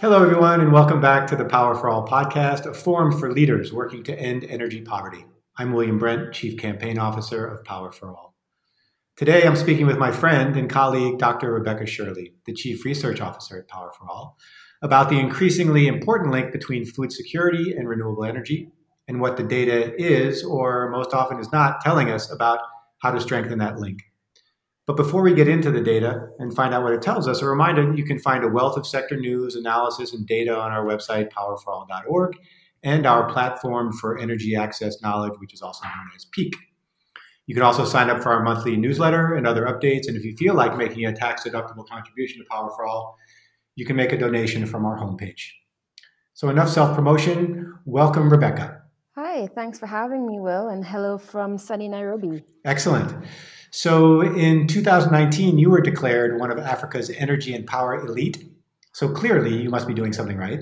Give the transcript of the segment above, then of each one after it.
Hello, everyone, and welcome back to the Power for All podcast, a forum for leaders working to end energy poverty. I'm William Brent, Chief Campaign Officer of Power for All. Today, I'm speaking with my friend and colleague, Dr. Rebecca Shirley, the Chief Research Officer at Power for All, about the increasingly important link between food security and renewable energy, and what the data is, or most often is not, telling us about how to strengthen that link. But before we get into the data and find out what it tells us, a reminder you can find a wealth of sector news, analysis, and data on our website, powerforall.org, and our platform for energy access knowledge, which is also known as PEAK. You can also sign up for our monthly newsletter and other updates. And if you feel like making a tax deductible contribution to Power for All, you can make a donation from our homepage. So, enough self promotion. Welcome, Rebecca. Hi, thanks for having me, Will, and hello from sunny Nairobi. Excellent. So in 2019, you were declared one of Africa's energy and power elite. So clearly, you must be doing something right.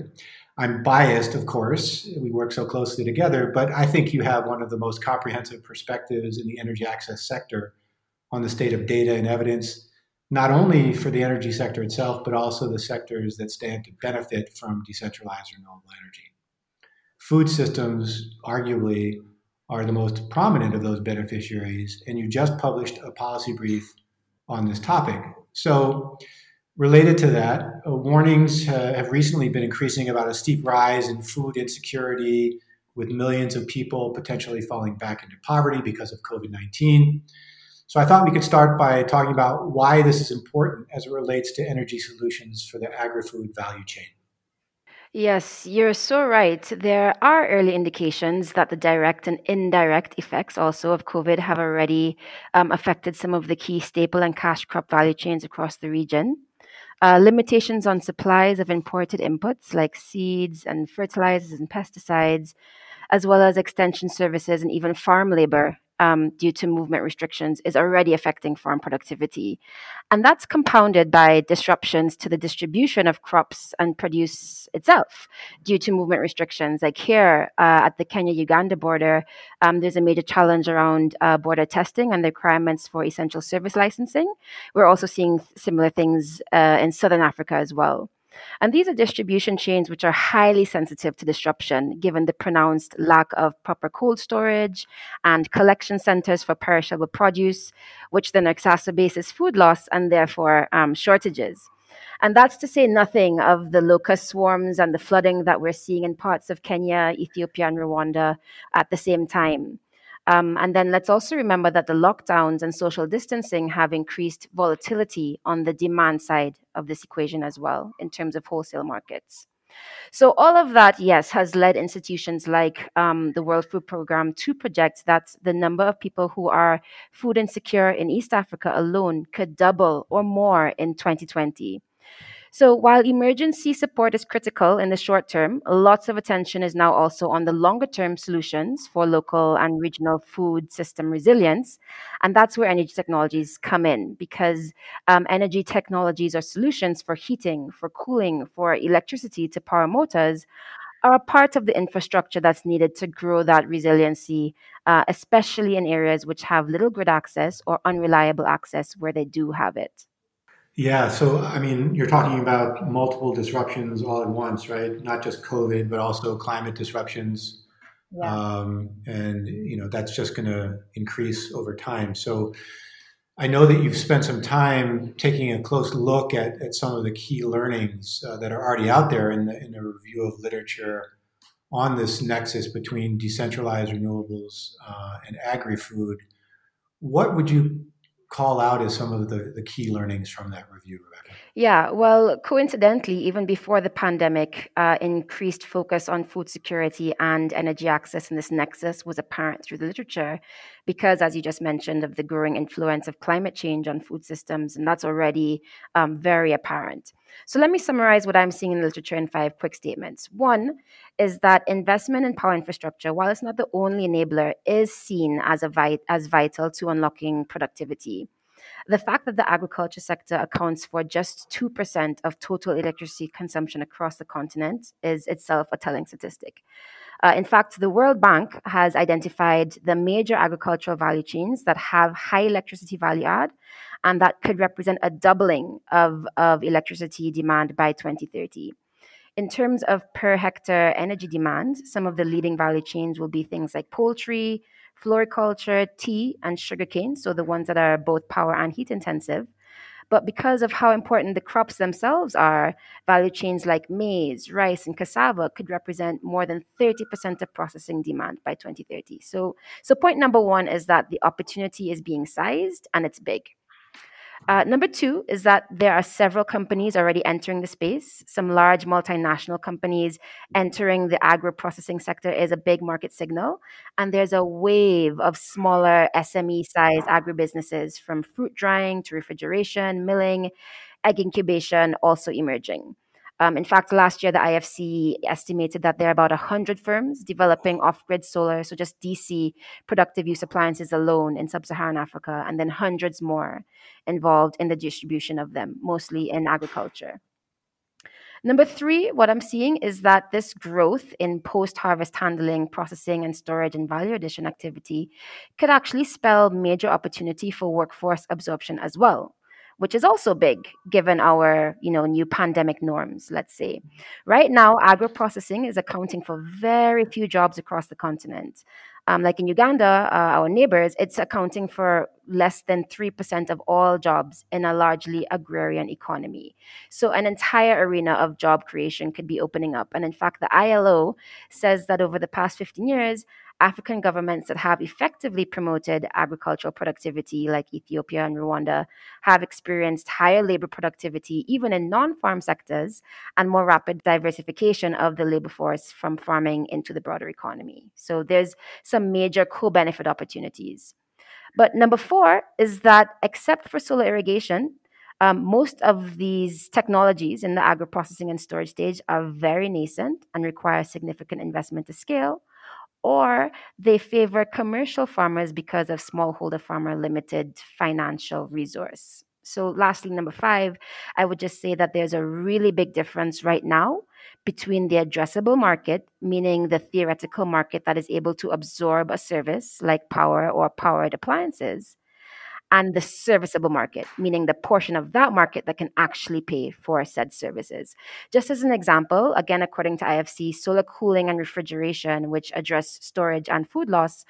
I'm biased, of course. We work so closely together, but I think you have one of the most comprehensive perspectives in the energy access sector on the state of data and evidence, not only for the energy sector itself, but also the sectors that stand to benefit from decentralized renewable energy. Food systems, arguably, are the most prominent of those beneficiaries, and you just published a policy brief on this topic. So, related to that, uh, warnings uh, have recently been increasing about a steep rise in food insecurity, with millions of people potentially falling back into poverty because of COVID 19. So, I thought we could start by talking about why this is important as it relates to energy solutions for the agri food value chain. Yes, you're so right. There are early indications that the direct and indirect effects also of COVID have already um, affected some of the key staple and cash crop value chains across the region. Uh, limitations on supplies of imported inputs like seeds and fertilizers and pesticides, as well as extension services and even farm labor um, due to movement restrictions is already affecting farm productivity. And that's compounded by disruptions to the distribution of crops and produce itself due to movement restrictions. Like here uh, at the Kenya Uganda border, um, there's a major challenge around uh, border testing and the requirements for essential service licensing. We're also seeing similar things uh, in Southern Africa as well. And these are distribution chains which are highly sensitive to disruption, given the pronounced lack of proper cold storage and collection centers for perishable produce, which then exacerbates food loss and therefore um, shortages. And that's to say nothing of the locust swarms and the flooding that we're seeing in parts of Kenya, Ethiopia, and Rwanda at the same time. Um, and then let's also remember that the lockdowns and social distancing have increased volatility on the demand side of this equation as well in terms of wholesale markets. So, all of that, yes, has led institutions like um, the World Food Programme to project that the number of people who are food insecure in East Africa alone could double or more in 2020. So while emergency support is critical in the short term, lots of attention is now also on the longer term solutions for local and regional food system resilience. And that's where energy technologies come in because um, energy technologies or solutions for heating, for cooling, for electricity to power motors are a part of the infrastructure that's needed to grow that resiliency, uh, especially in areas which have little grid access or unreliable access where they do have it. Yeah, so I mean, you're talking about multiple disruptions all at once, right? Not just COVID, but also climate disruptions, yeah. um, and you know that's just going to increase over time. So I know that you've spent some time taking a close look at, at some of the key learnings uh, that are already out there in the in the review of literature on this nexus between decentralized renewables uh, and agri-food. What would you call out as some of the, the key learnings from that review, Rebecca? Yeah, well, coincidentally, even before the pandemic, uh, increased focus on food security and energy access in this nexus was apparent through the literature because, as you just mentioned, of the growing influence of climate change on food systems, and that's already um, very apparent. So, let me summarize what I'm seeing in the literature in five quick statements. One is that investment in power infrastructure, while it's not the only enabler, is seen as, a vit- as vital to unlocking productivity. The fact that the agriculture sector accounts for just 2% of total electricity consumption across the continent is itself a telling statistic. Uh, in fact, the World Bank has identified the major agricultural value chains that have high electricity value add, and that could represent a doubling of, of electricity demand by 2030. In terms of per hectare energy demand, some of the leading value chains will be things like poultry, floriculture, tea, and sugarcane, so the ones that are both power and heat intensive. But because of how important the crops themselves are, value chains like maize, rice, and cassava could represent more than 30% of processing demand by 2030. So, so point number one is that the opportunity is being sized and it's big. Uh, number two is that there are several companies already entering the space. Some large multinational companies entering the agro processing sector is a big market signal. And there's a wave of smaller SME sized agribusinesses from fruit drying to refrigeration, milling, egg incubation also emerging. Um, in fact, last year the IFC estimated that there are about 100 firms developing off grid solar, so just DC productive use appliances alone in sub Saharan Africa, and then hundreds more involved in the distribution of them, mostly in agriculture. Number three, what I'm seeing is that this growth in post harvest handling, processing, and storage and value addition activity could actually spell major opportunity for workforce absorption as well which is also big given our you know new pandemic norms let's say. Right now agro processing is accounting for very few jobs across the continent. Um, like in uganda uh, our neighbors it's accounting for less than 3% of all jobs in a largely agrarian economy. So an entire arena of job creation could be opening up. And in fact the ilo says that over the past 15 years African governments that have effectively promoted agricultural productivity, like Ethiopia and Rwanda, have experienced higher labor productivity even in non farm sectors and more rapid diversification of the labor force from farming into the broader economy. So there's some major co benefit opportunities. But number four is that except for solar irrigation, um, most of these technologies in the agro processing and storage stage are very nascent and require significant investment to scale or they favor commercial farmers because of smallholder farmer limited financial resource. So, lastly, number five, I would just say that there's a really big difference right now between the addressable market, meaning the theoretical market that is able to absorb a service like power or powered appliances, and the serviceable market, meaning the portion of that market that can actually pay for said services. Just as an example, again, according to IFC, solar cooling and refrigeration, which address storage and food loss,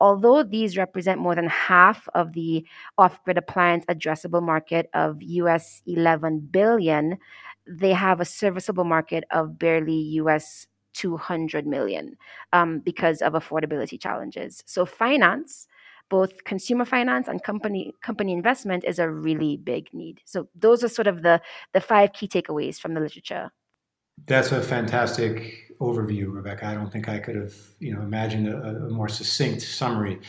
although these represent more than half of the off-grid appliance addressable market of US 11 billion, they have a serviceable market of barely US 200 million um, because of affordability challenges. So finance both consumer finance and company company investment is a really big need. So those are sort of the the five key takeaways from the literature. That's a fantastic overview, Rebecca. I don't think I could have you know imagined a, a more succinct summary.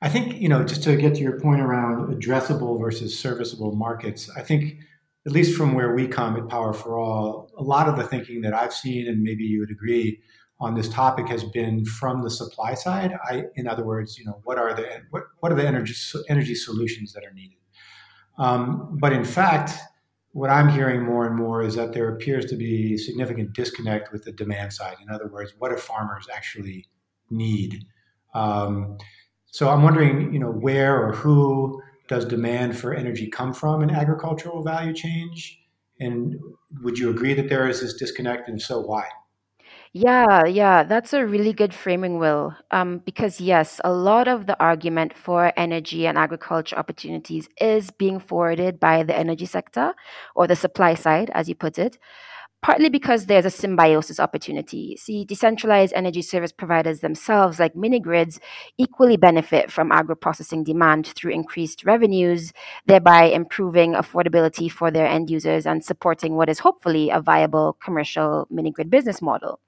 I think you know just to get to your point around addressable versus serviceable markets. I think at least from where we come at Power for All, a lot of the thinking that I've seen, and maybe you would agree, on this topic has been from the supply side. I, in other words, you know, what are the what, what are the energy energy solutions that are needed? Um, but in fact, what I'm hearing more and more is that there appears to be significant disconnect with the demand side. In other words, what do farmers actually need? Um, so I'm wondering, you know, where or who does demand for energy come from in agricultural value change? And would you agree that there is this disconnect, and so why? Yeah, yeah, that's a really good framing, Will. Um, because yes, a lot of the argument for energy and agriculture opportunities is being forwarded by the energy sector or the supply side, as you put it partly because there's a symbiosis opportunity. See, decentralized energy service providers themselves, like mini grids, equally benefit from agro processing demand through increased revenues, thereby improving affordability for their end users and supporting what is hopefully a viable commercial mini grid business model.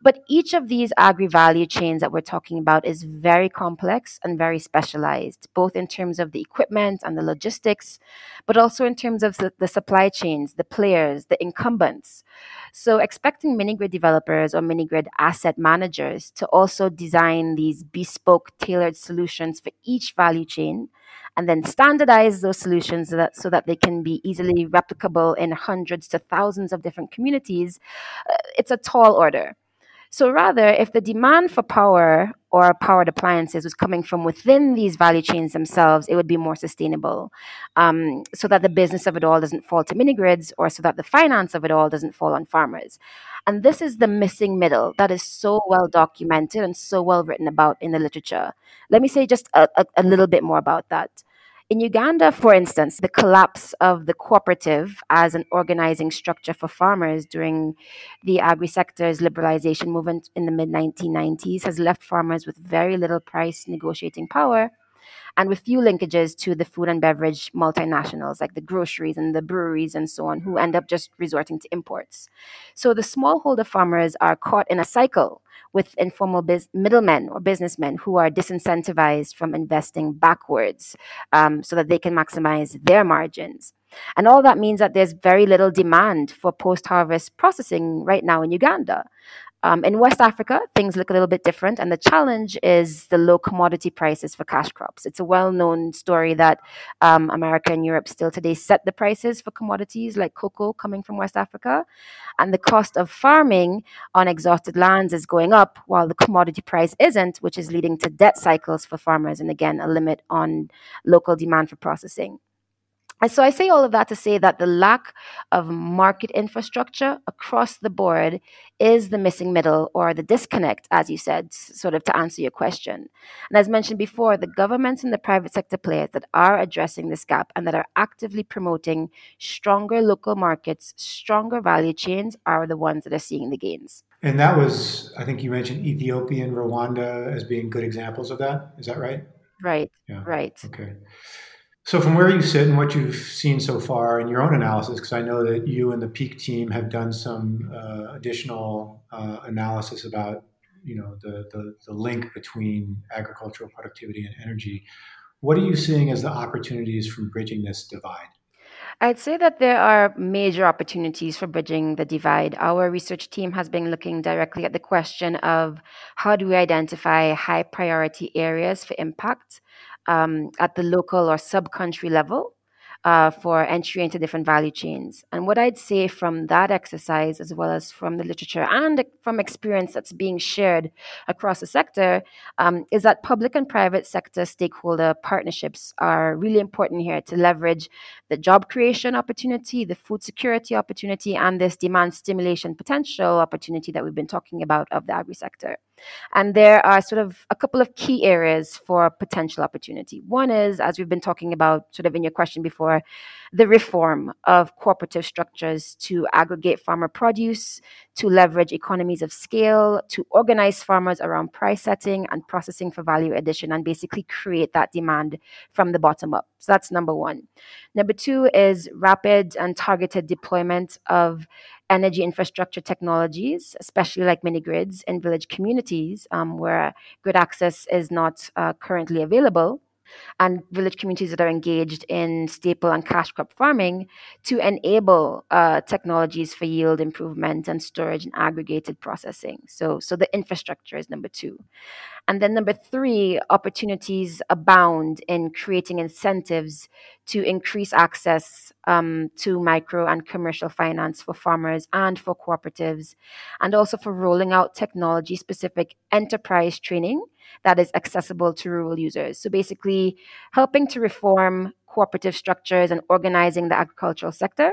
But each of these agri value chains that we're talking about is very complex and very specialized, both in terms of the equipment and the logistics, but also in terms of the, supply chains, the players, the incumbents. So, expecting mini grid developers or mini grid asset managers to also design these bespoke, tailored solutions for each value chain and then standardize those solutions so that, so that they can be easily replicable in hundreds to thousands of different communities, uh, it's a tall order. So rather, if the demand for power or powered appliances was coming from within these value chains themselves, it would be more sustainable. Um, so that the business of it all doesn't fall to mini grids or so that the finance of it all doesn't fall on farmers. And this is the missing middle that is so well documented and so well written about in the literature. Let me say just a, a, a little bit more about that. In Uganda, for instance, the collapse of the cooperative as an organizing structure for farmers during the agri sector's liberalization movement in the mid 1990s has left farmers with very little price negotiating power and with few linkages to the food and beverage multinationals like the groceries and the breweries and so on, who end up just resorting to imports. So the smallholder farmers are caught in a cycle with informal biz- middlemen or businessmen who are disincentivized from investing backwards um, so that they can maximize their margins. And all that means that there's very little demand for post harvest processing right now in Uganda. Um, in West Africa, things look a little bit different, and the challenge is the low commodity prices for cash crops. It's a well known story that um, America and Europe still today set the prices for commodities like cocoa coming from West Africa, and the cost of farming on exhausted lands is going up while the commodity price isn't, which is leading to debt cycles for farmers, and again, a limit on local demand for processing. And so I say all of that to say that the lack of market infrastructure across the board is the missing middle or the disconnect, as you said, sort of to answer your question. And as mentioned before, the governments and the private sector players that are addressing this gap and that are actively promoting stronger local markets, stronger value chains are the ones that are seeing the gains. And that was, I think you mentioned Ethiopia and Rwanda as being good examples of that. Is that right? Right. Yeah. Right. Okay. So, from where you sit and what you've seen so far in your own analysis, because I know that you and the Peak team have done some uh, additional uh, analysis about, you know, the, the, the link between agricultural productivity and energy. What are you seeing as the opportunities from bridging this divide? I'd say that there are major opportunities for bridging the divide. Our research team has been looking directly at the question of how do we identify high priority areas for impact um, at the local or sub country level uh, for entry into different value chains. And what I'd say from that exercise, as well as from the literature and from experience that's being shared across the sector, um, is that public and private sector stakeholder partnerships are really important here to leverage the job creation opportunity, the food security opportunity, and this demand stimulation potential opportunity that we've been talking about of the agri sector. And there are sort of a couple of key areas for potential opportunity. One is, as we've been talking about sort of in your question before, the reform of cooperative structures to aggregate farmer produce, to leverage economies of scale, to organize farmers around price setting and processing for value addition, and basically create that demand from the bottom up. So that's number one. Number two is rapid and targeted deployment of energy infrastructure technologies, especially like mini grids in village communities um, where grid access is not uh, currently available and village communities that are engaged in staple and cash crop farming to enable uh, technologies for yield improvement and storage and aggregated processing. So, so the infrastructure is number two. And then number three, opportunities abound in creating incentives to increase access um, to micro and commercial finance for farmers and for cooperatives, and also for rolling out technology specific enterprise training that is accessible to rural users. So basically, helping to reform cooperative structures and organizing the agricultural sector,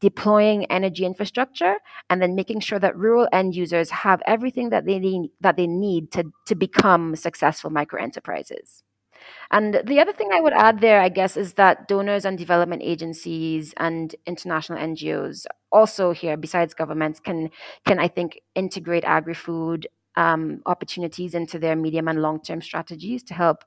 deploying energy infrastructure, and then making sure that rural end users have everything that they need that they need to, to become successful micro enterprises. And the other thing I would add there, I guess, is that donors and development agencies and international NGOs also here, besides governments, can can I think integrate agri-food um, opportunities into their medium and long term strategies to help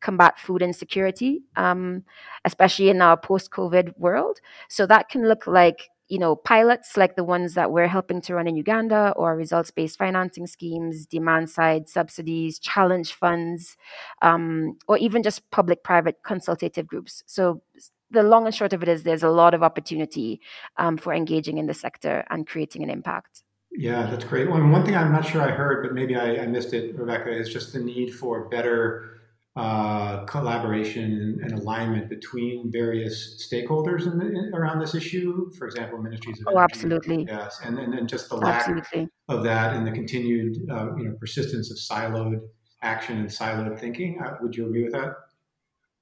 combat food insecurity, um, especially in our post COVID world. So that can look like you know pilots like the ones that we're helping to run in Uganda, or results based financing schemes, demand side subsidies, challenge funds, um, or even just public private consultative groups. So the long and short of it is there's a lot of opportunity um, for engaging in the sector and creating an impact. Yeah, that's great. Well, one thing I'm not sure I heard, but maybe I, I missed it, Rebecca, is just the need for better uh, collaboration and alignment between various stakeholders in the, in, around this issue. For example, ministries of oh, energy. absolutely. Yes, and, and and just the lack absolutely. of that and the continued uh, you know persistence of siloed action and siloed thinking. Uh, would you agree with that?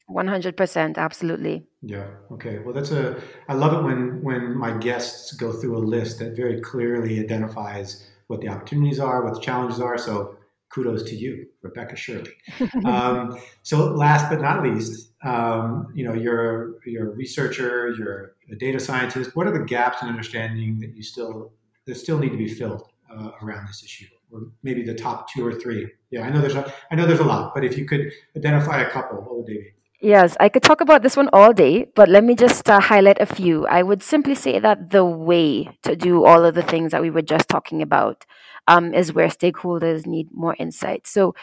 100% absolutely yeah okay. Well that's a i love it when when my guests go through a list that very clearly identifies what the opportunities are what the challenges are so kudos to you rebecca shirley. Um, so last but not least um, you know you're you're a researcher you're a data scientist. What are the gaps in understanding that you still that still need to be filled uh, around this issue? Or maybe the top two or three? Yeah i know there's a i know there's a lot but if you could identify a couple what would they be Yes, I could talk about this one all day, but let me just uh, highlight a few. I would simply say that the way to do all of the things that we were just talking about um, is where stakeholders need more insight. So,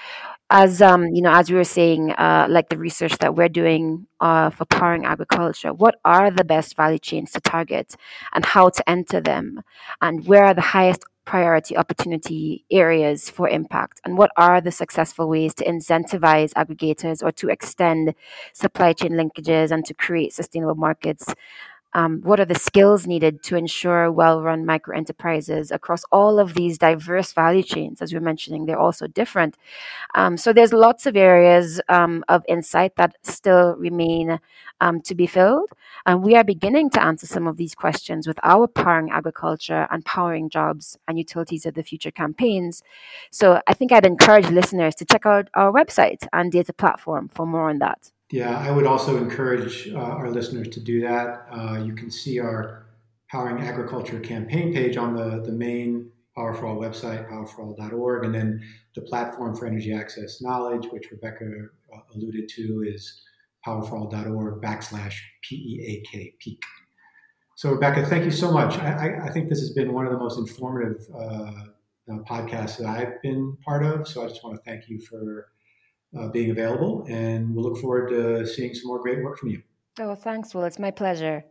as um, you know, as we were saying, uh, like the research that we're doing uh, for powering agriculture, what are the best value chains to target, and how to enter them, and where are the highest priority opportunity areas for impact? And what are the successful ways to incentivize aggregators or to extend supply chain linkages and to create sustainable markets? Um, what are the skills needed to ensure well run micro enterprises across all of these diverse value chains? As we are mentioning, they're also different. Um, so there's lots of areas um, of insight that still remain um, to be filled. And we are beginning to answer some of these questions with our Powering Agriculture and Powering Jobs and Utilities of the Future campaigns. So I think I'd encourage listeners to check out our website and data platform for more on that. Yeah, I would also encourage uh, our listeners to do that. Uh, you can see our Powering Agriculture campaign page on the, the main Power for All website, powerforall.org, and then the platform for energy access knowledge, which Rebecca uh, alluded to, is powerforall.org backslash P-E-A-K, peak. So, Rebecca, thank you so much. I, I, I think this has been one of the most informative uh, uh podcasts that I've been part of. So, I just want to thank you for uh, being available, and we'll look forward to seeing some more great work from you. Oh, thanks, Will. It's my pleasure.